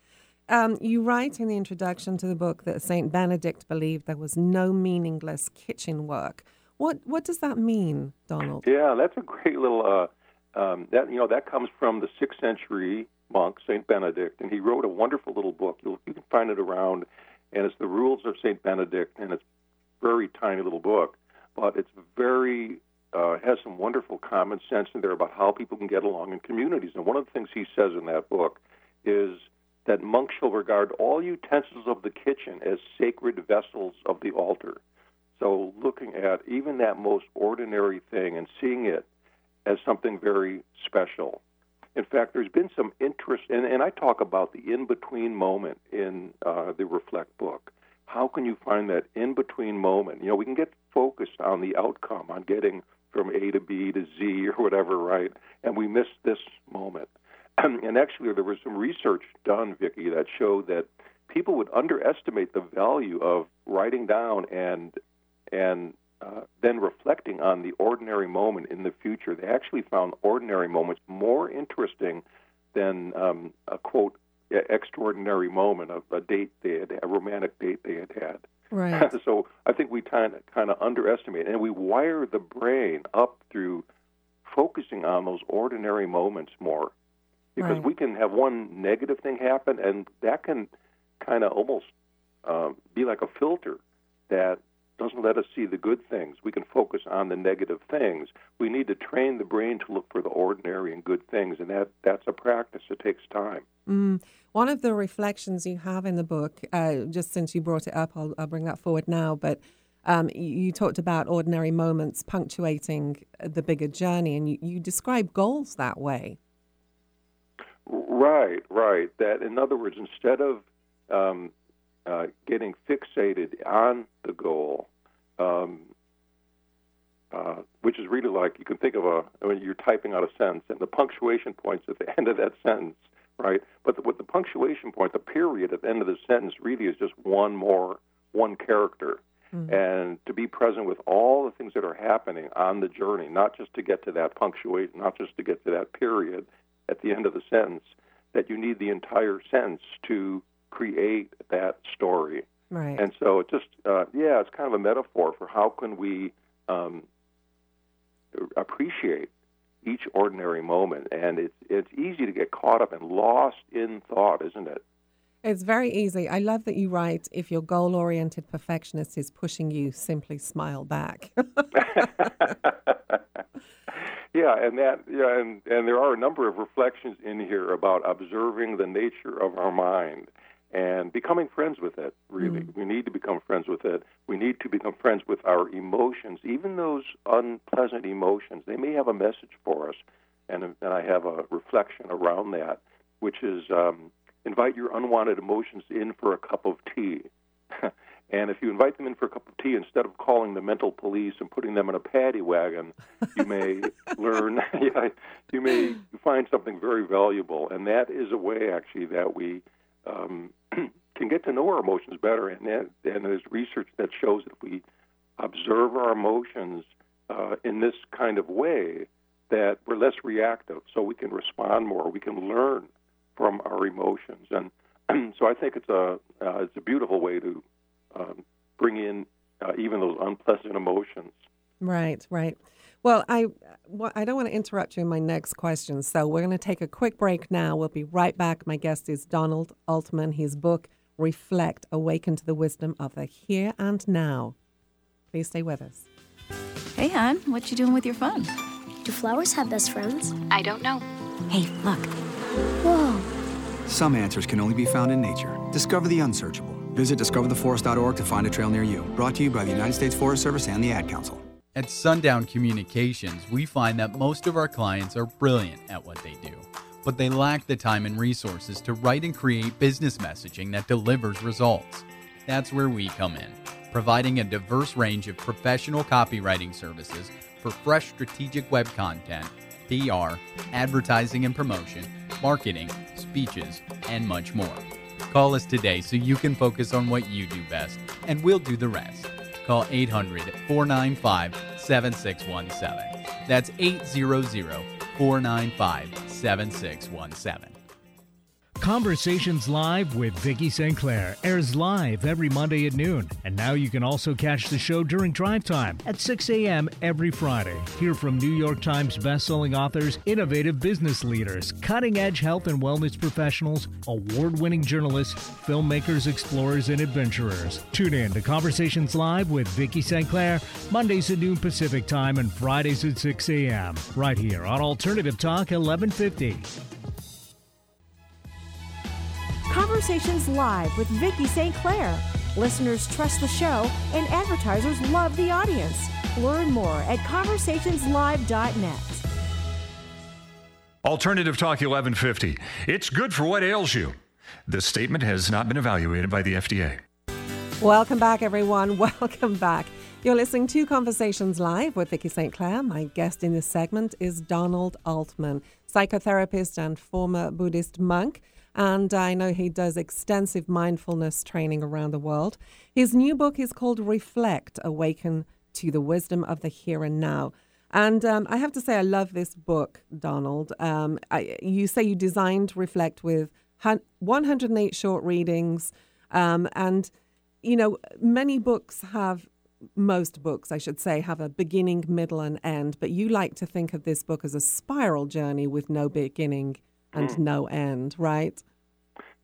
Um, you write in the introduction to the book that Saint Benedict believed there was no meaningless kitchen work. What what does that mean, Donald? Yeah, that's a great little. Uh, um, that you know that comes from the sixth century monk, Saint Benedict, and he wrote a wonderful little book. You'll, you can find it around, and it's the Rules of Saint Benedict, and it's a very tiny little book, but it's very uh, has some wonderful common sense in there about how people can get along in communities. And one of the things he says in that book is that monks shall regard all utensils of the kitchen as sacred vessels of the altar. So, looking at even that most ordinary thing and seeing it as something very special. In fact, there's been some interest, and, and I talk about the in between moment in uh, the Reflect book. How can you find that in between moment? You know, we can get focused on the outcome, on getting from A to B to Z or whatever, right? And we miss this moment. [CLEARS THROAT] and actually, there was some research done, Vicki, that showed that people would underestimate the value of writing down and and uh, then reflecting on the ordinary moment in the future, they actually found ordinary moments more interesting than um, a quote extraordinary moment of a date they had, a romantic date they had had. Right. [LAUGHS] so I think we kind of kind of underestimate, and we wire the brain up through focusing on those ordinary moments more, because Right. we can have one negative thing happen, and that can kind of almost um, be like a filter that doesn't let us see the good things. We can focus on the negative things. We need to train the brain to look for the ordinary and good things, and that that's a practice. It takes time. Mm. One of the reflections you have in the book, uh, just since you brought it up, I'll, I'll bring that forward now, but um, you, talked about ordinary moments punctuating the bigger journey, and you, you describe goals that way. Right, right. That, in other words, instead of um, uh, getting fixated on the goal, um, uh, which is really like you can think of a when you're typing out a sentence and the punctuation points at the [LAUGHS] end of that sentence, right? But the, with the punctuation point, the period at the end of the sentence really is just one more one character. Mm-hmm. And to be present with all the things that are happening on the journey, not just to get to that punctuation, not just to get to that period at the end of the sentence, that you need the entire sentence to create that story. Right. And so it just, uh, yeah, it's kind of a metaphor for how can we um, appreciate each ordinary moment. And it's it's easy to get caught up and lost in thought, isn't it? It's very easy. I love that you write if your goal oriented perfectionist is pushing you, simply smile back. [LAUGHS] [LAUGHS] yeah, and that yeah, and, and there are a number of reflections in here about observing the nature of our mind and becoming friends with it, really. Mm. We need to become friends with it. We need to become friends with our emotions, even those unpleasant emotions. They may have a message for us. And, and I have a reflection around that, which is um, invite your unwanted emotions in for a cup of tea. [LAUGHS] and if you invite them in for a cup of tea, instead of calling the mental police and putting them in a paddy wagon, you may [LAUGHS] learn, [LAUGHS] yeah, you may find something very valuable. And that is a way, actually, that we um, [CLEARS THROAT] can get to know our emotions better. And, that, and there's research that shows that if we observe our emotions uh, in this kind of way, that we're less reactive, so we can respond more. We can learn from our emotions, and [CLEARS THROAT] so I think it's a uh, it's a beautiful way to um, bring in uh, even those unpleasant emotions. Right, right. Well, I I don't want to interrupt you in my next question, so we're going to take a quick break now. We'll be right back. My guest is Donald Altman. His book Reflect: Awaken to the Wisdom of the Here and Now. Please stay with us. Hey, hon, what you doing with your phone? Do flowers have best friends? I don't know. Hey, look. Whoa. Some answers can only be found in nature. Discover the unsearchable. Visit discovertheforest.org to find a trail near you. Brought to you by the United States Forest Service and the Ad Council. At Sundown Communications, we find that most of our clients are brilliant at what they do, but they lack the time and resources to write and create business messaging that delivers results. That's where we come in, providing a diverse range of professional copywriting services for fresh strategic web content, PR, advertising and promotion, marketing, speeches, and much more. Call us today so you can focus on what you do best, and we'll do the rest. Call 800 495 7617. That's 800 495 7617. Conversations Live with Vicki St. Clair airs live every Monday at noon. And now you can also catch the show during drive time at 6 a.m. every Friday. Hear from New York Times bestselling authors, innovative business leaders, cutting edge health and wellness professionals, award winning journalists, filmmakers, explorers, and adventurers. Tune in to Conversations Live with Vicki St. Clair, Mondays at noon Pacific Time and Fridays at 6 a.m. right here on Alternative Talk 1150. Conversations Live with Vicki St. Clair. Listeners trust the show and advertisers love the audience. Learn more at conversationslive.net. Alternative Talk 1150. It's good for what ails you. This statement has not been evaluated by the FDA. Welcome back, everyone. [LAUGHS] Welcome back. You're listening to Conversations Live with Vicki St. Clair. My guest in this segment is Donald Altman, psychotherapist and former Buddhist monk. And I know he does extensive mindfulness training around the world. His new book is called Reflect Awaken to the Wisdom of the Here and Now. And um, I have to say, I love this book, Donald. Um, I, you say you designed Reflect with 108 short readings. Um, and, you know, many books have, most books, I should say, have a beginning, middle, and end. But you like to think of this book as a spiral journey with no beginning and mm. no end, right?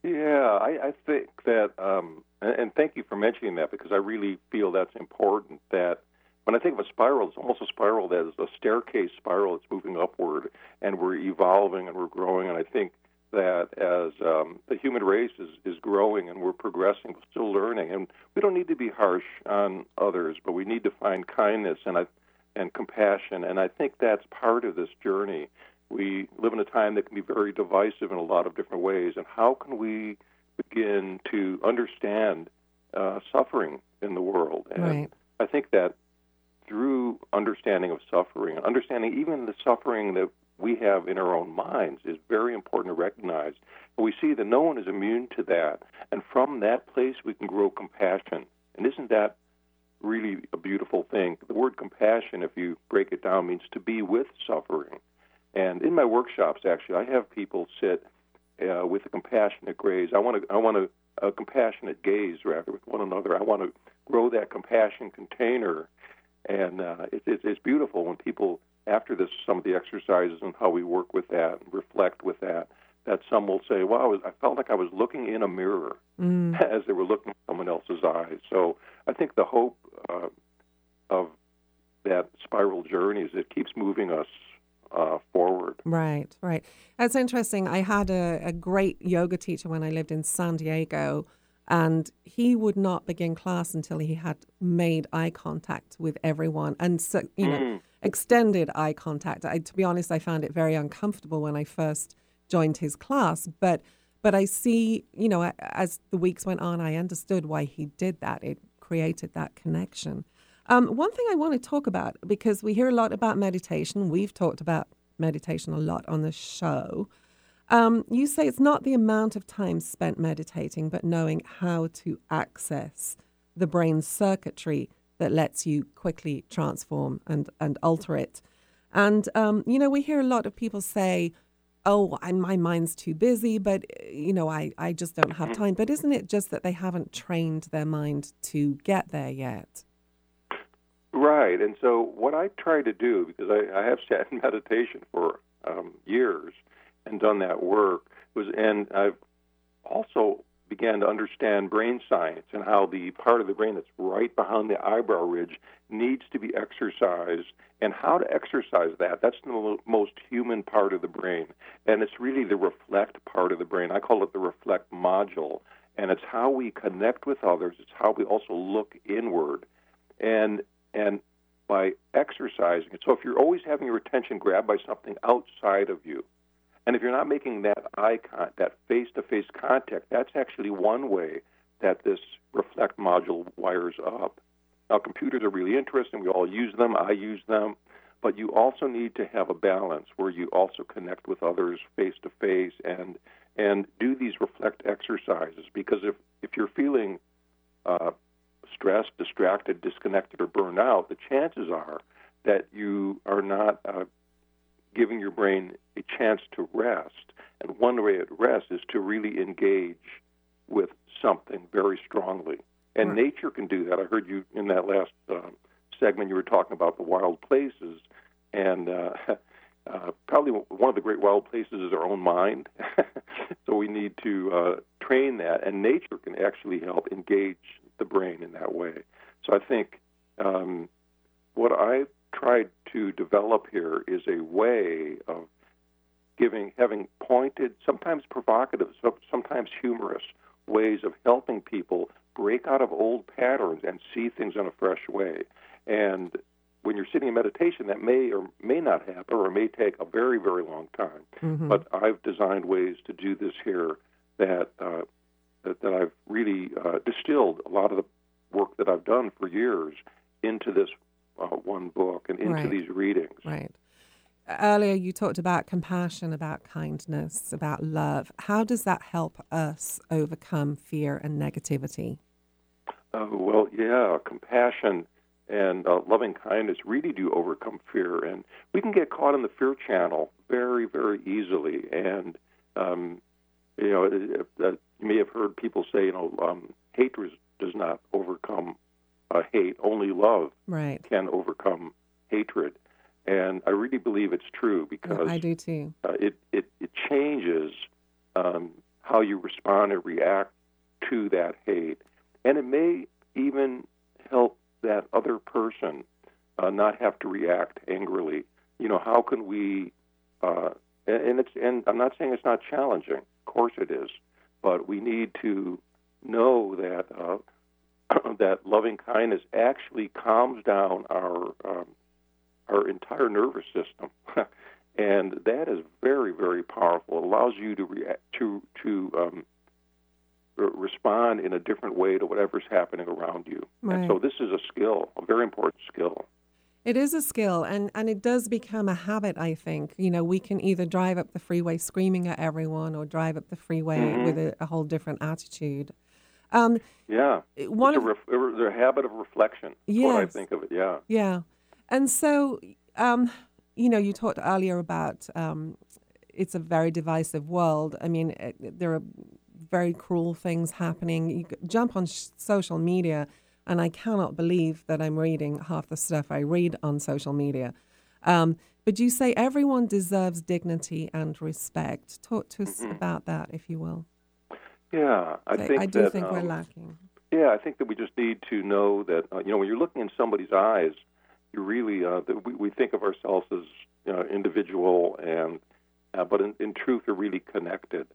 Yeah, I, I think that, um, And, and thank you for mentioning that because I really feel that's important. That when I think of a spiral, it's almost a spiral that is a staircase spiral that's moving upward, and we're evolving and we're growing. And I think that as um, the human race is, is growing and we're progressing, we're still learning, and we don't need to be harsh on others, but we need to find kindness and I, and compassion. And I think that's part of this journey. We live in a time that can be very divisive in a lot of different ways, and how can we begin to understand uh, suffering in the world? And Right. I think that through understanding of suffering, understanding even the suffering that we have in our own minds is very important to recognize. And we see that no one is immune to that. And from that place, we can grow compassion. And isn't that really a beautiful thing? The word compassion, if you break it down, means to be with suffering. And in my workshops, actually, I have people sit uh, with a compassionate gaze. I want to, I want a, a compassionate gaze rather with one another. I want to grow that compassion container, and uh, it, it, it's beautiful when people after this some of the exercises and how we work with that and reflect with that. That some will say, "Wow, I, was, I felt like I was looking in a mirror Mm. [LAUGHS] as they were looking at someone else's eyes." So I think the hope uh, of that spiral journey is it keeps moving us uh, forward. Right, right. That's interesting. I had a, a great yoga teacher when I lived in San Diego, and he would not begin class until he had made eye contact with everyone, and so you know, Mm. extended eye contact. I, to be honest, I found it very uncomfortable when I first joined his class, but but I see, you know, as the weeks went on, I understood why he did that. It created that connection. Um, one thing I want to talk about because we hear a lot about meditation. We've talked about meditation a lot on the show. Um, you say it's not the amount of time spent meditating, but knowing how to access the brain's circuitry that lets you quickly transform and, and alter it. And, um, you know, we hear a lot of people say, oh, I, my mind's too busy, but, you know, I, I just don't have time. But isn't it just that they haven't trained their mind to get there yet? Right. And so, what I try to do, because I, I have [LAUGHS] sat in meditation for um, years and done that work, was, and I've also began to understand brain science and how the part of the brain that's right behind the eyebrow ridge needs to be exercised and how to exercise that. That's the most human part of the brain. And it's really the reflect part of the brain. I call it the reflect module. And it's how we connect with others, it's how we also look inward. And and by exercising it. So if you're always having your attention grabbed by something outside of you, and if you're not making that eye con- that face-to-face contact, that's actually one way that this reflect module wires up. Now, computers are really interesting. We all use them. I use them. But you also need to have a balance where you also connect with others face to face and and do these reflect exercises. Because if if you're feeling uh, stressed, distracted, disconnected, or burned out, the chances are that you are not uh, giving your brain a chance to rest. And one way it rests is to really engage with something very strongly. And nature can do that. I heard you in that last uh, segment, you were talking about the wild places. And uh, [LAUGHS] uh, probably one of the great wild places is our own mind. [LAUGHS] so we need to uh, train that. And nature can actually help engage the brain in that way. So I think um, what I've tried to develop here is a way of giving, having pointed, sometimes provocative, sometimes humorous ways of helping people break out of old patterns and see things in a fresh way. And when you're sitting in meditation, that may or may not happen, or may take a very, very long time. Mhm. But I've designed ways to do this here that uh, that, that I've really uh, distilled a lot of the work that I've done for years into this uh, one book and into Right. these readings. Right. Earlier, you talked about compassion, about kindness, about love. How does that help us overcome fear and negativity? Uh, well, yeah, compassion and uh, loving kindness really do overcome fear, and we can get caught in the fear channel very, very easily. And um, you know, uh, you may have heard people say, you know, um, hatred does not overcome uh, hate; only love Right. can overcome hatred. And I really believe it's true because I do too. uh, it, it, it changes um, how you respond and react to that hate. and it may even help that other person uh, not have to react angrily. You know, how can we? Uh, and, and it's and I'm not saying it's not challenging. Of course it is, but we need to know that uh, [CLEARS THROAT] that loving kindness actually calms down our um, our entire nervous system, [LAUGHS] and that is very very powerful. It allows you to react to to um, respond in a different way to whatever's happening around you. Right. And so this is a skill, a very important skill. It is a skill, and, and it does become a habit, I think. You know, we can either drive up the freeway screaming at everyone or drive up the freeway Mhm. with a, a whole different attitude. Um, Yeah, one it's a ref- the habit of reflection. What I think of it. Yeah. Yeah. And so, um, you know, you talked earlier about um, it's a very divisive world. I mean, it, there are very cruel things happening. You jump on sh- social media, and I cannot believe that I'm reading half the stuff I read on social media. Um, but you say everyone deserves dignity and respect. Talk to us about that, if you will. Yeah, I So think I do that, think we're um, lacking. Yeah, I think that we just need to know that uh, you know when you're looking in somebody's eyes, you really uh, we, we think of ourselves as you know, individual and uh, but in, in truth are really connected.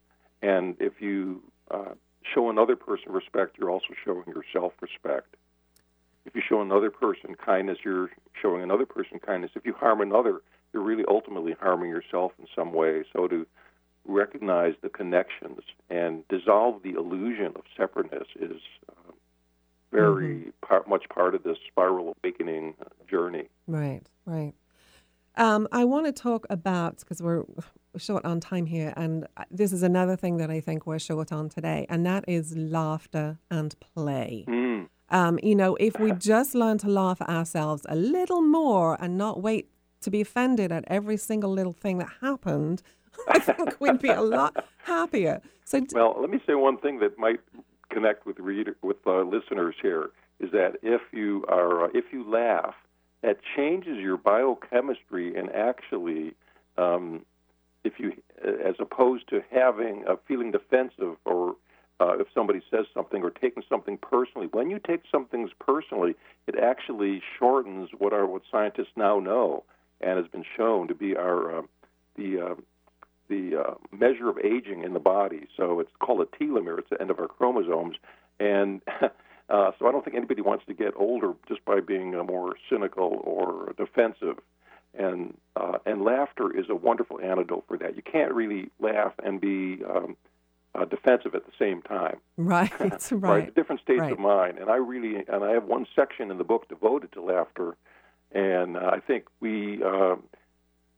And if you uh, show another person respect, you're also showing yourself respect. If you show another person kindness, you're showing another person kindness. If you harm another, you're really ultimately harming yourself in some way. So to recognize the connections and dissolve the illusion of separateness is uh, very par- much part of this spiral awakening uh, journey. Right, right. Um, I want to talk about because we're short on time here, and this is another thing that I think we're short on today, and that is laughter and play. Mm. Um, you know, if we just learn to laugh at ourselves a little more and not wait to be offended at every single little thing that happened, [LAUGHS] I think we'd be a lot happier. So, Well, let me say one thing that might connect with reader with uh, listeners here is that if you are uh, if you laugh, that changes your biochemistry and actually, um, if you as opposed to having a feeling defensive or uh, if somebody says something or taking something personally, when you take some things personally, it actually shortens what our what scientists now know and has been shown to be our uh, the uh, the uh, measure of aging in the body. So it's called a telomere. It's the end of our chromosomes, and [LAUGHS] uh, so I don't think anybody wants to get older just by being uh, more cynical or defensive. And uh, and laughter is a wonderful antidote for that. You can't really laugh and be um, uh, defensive at the same time. right, [LAUGHS] [LAUGHS] right? right. Different states right. of mind. And I really, and I have one section in the book devoted to laughter. And uh, I think we, um,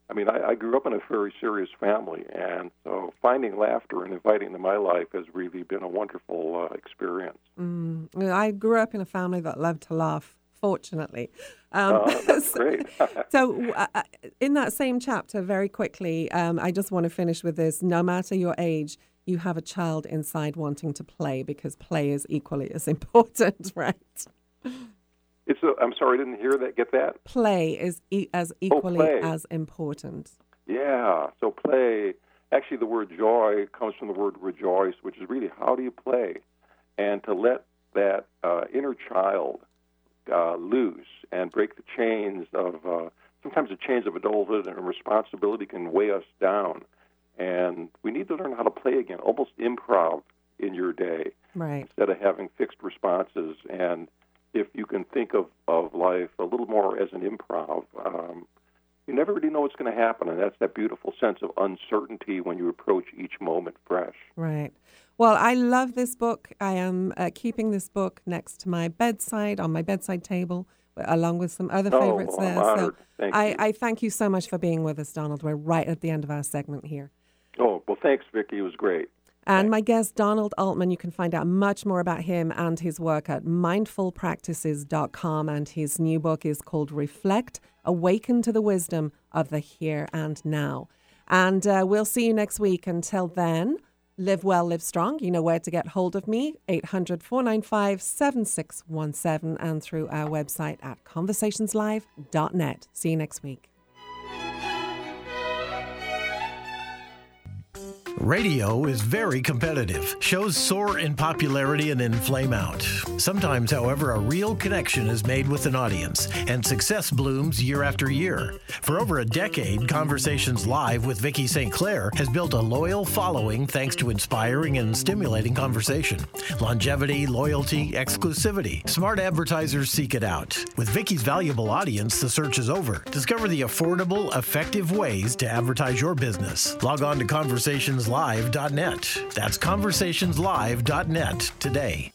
I mean, I, I grew up in a very serious family, and so finding laughter and inviting it into my life has really been a wonderful uh, experience. Mm. I grew up in a family that loved to laugh. Fortunately, um, Uh, [LAUGHS] that's great. so uh, uh, in that same chapter, very quickly, um, I just want to finish with this: no matter your age, you have a child inside wanting to play because play is equally as [LAUGHS] important, right? It's. A, I'm sorry, I didn't hear that. Get that? Play is e- as equally play. as important. Yeah. So play. Actually, the word joy comes from the word rejoice, which is really how do you play, and to let that uh, inner child uh, loose and break the chains of. Uh, sometimes the chains of adulthood and responsibility can weigh us down, and we need to learn how to play again, almost improv in your day Right. instead of having fixed responses. And if you can think of, of life a little more as an improv, um, you never really know what's going to happen. And that's that beautiful sense of uncertainty when you approach each moment fresh. Right. Well, I love this book. I am uh, keeping this book next to my bedside on my bedside table, along with some other Oh, favorites I'm there. So I. I thank you so much for being with us, Donald. We're right at the end of our segment here. Well, thanks, Vicki. It was great. And my guest, Donald Altman, you can find out much more about him and his work at mindfulpractices.com. And his new book is called Reflect Awaken to the Wisdom of the Here and Now. And uh, we'll see you next week. Until then, live well, live strong. You know where to get hold of me 800 495 7617 and through our website at conversationslive.net. See you next week. Radio is very competitive. Shows soar in popularity and then flame out. Sometimes, however, a real connection is made with an audience, and success blooms year after year. For over a decade, Conversations Live with Vicki St. Clair has built a loyal following thanks to inspiring and stimulating conversation. Longevity, loyalty, exclusivity. Smart advertisers seek it out. With Vicki's valuable audience, the search is over. Discover the affordable, effective ways to advertise your business. Log on to conversationslive.net. That's conversationslive.net today.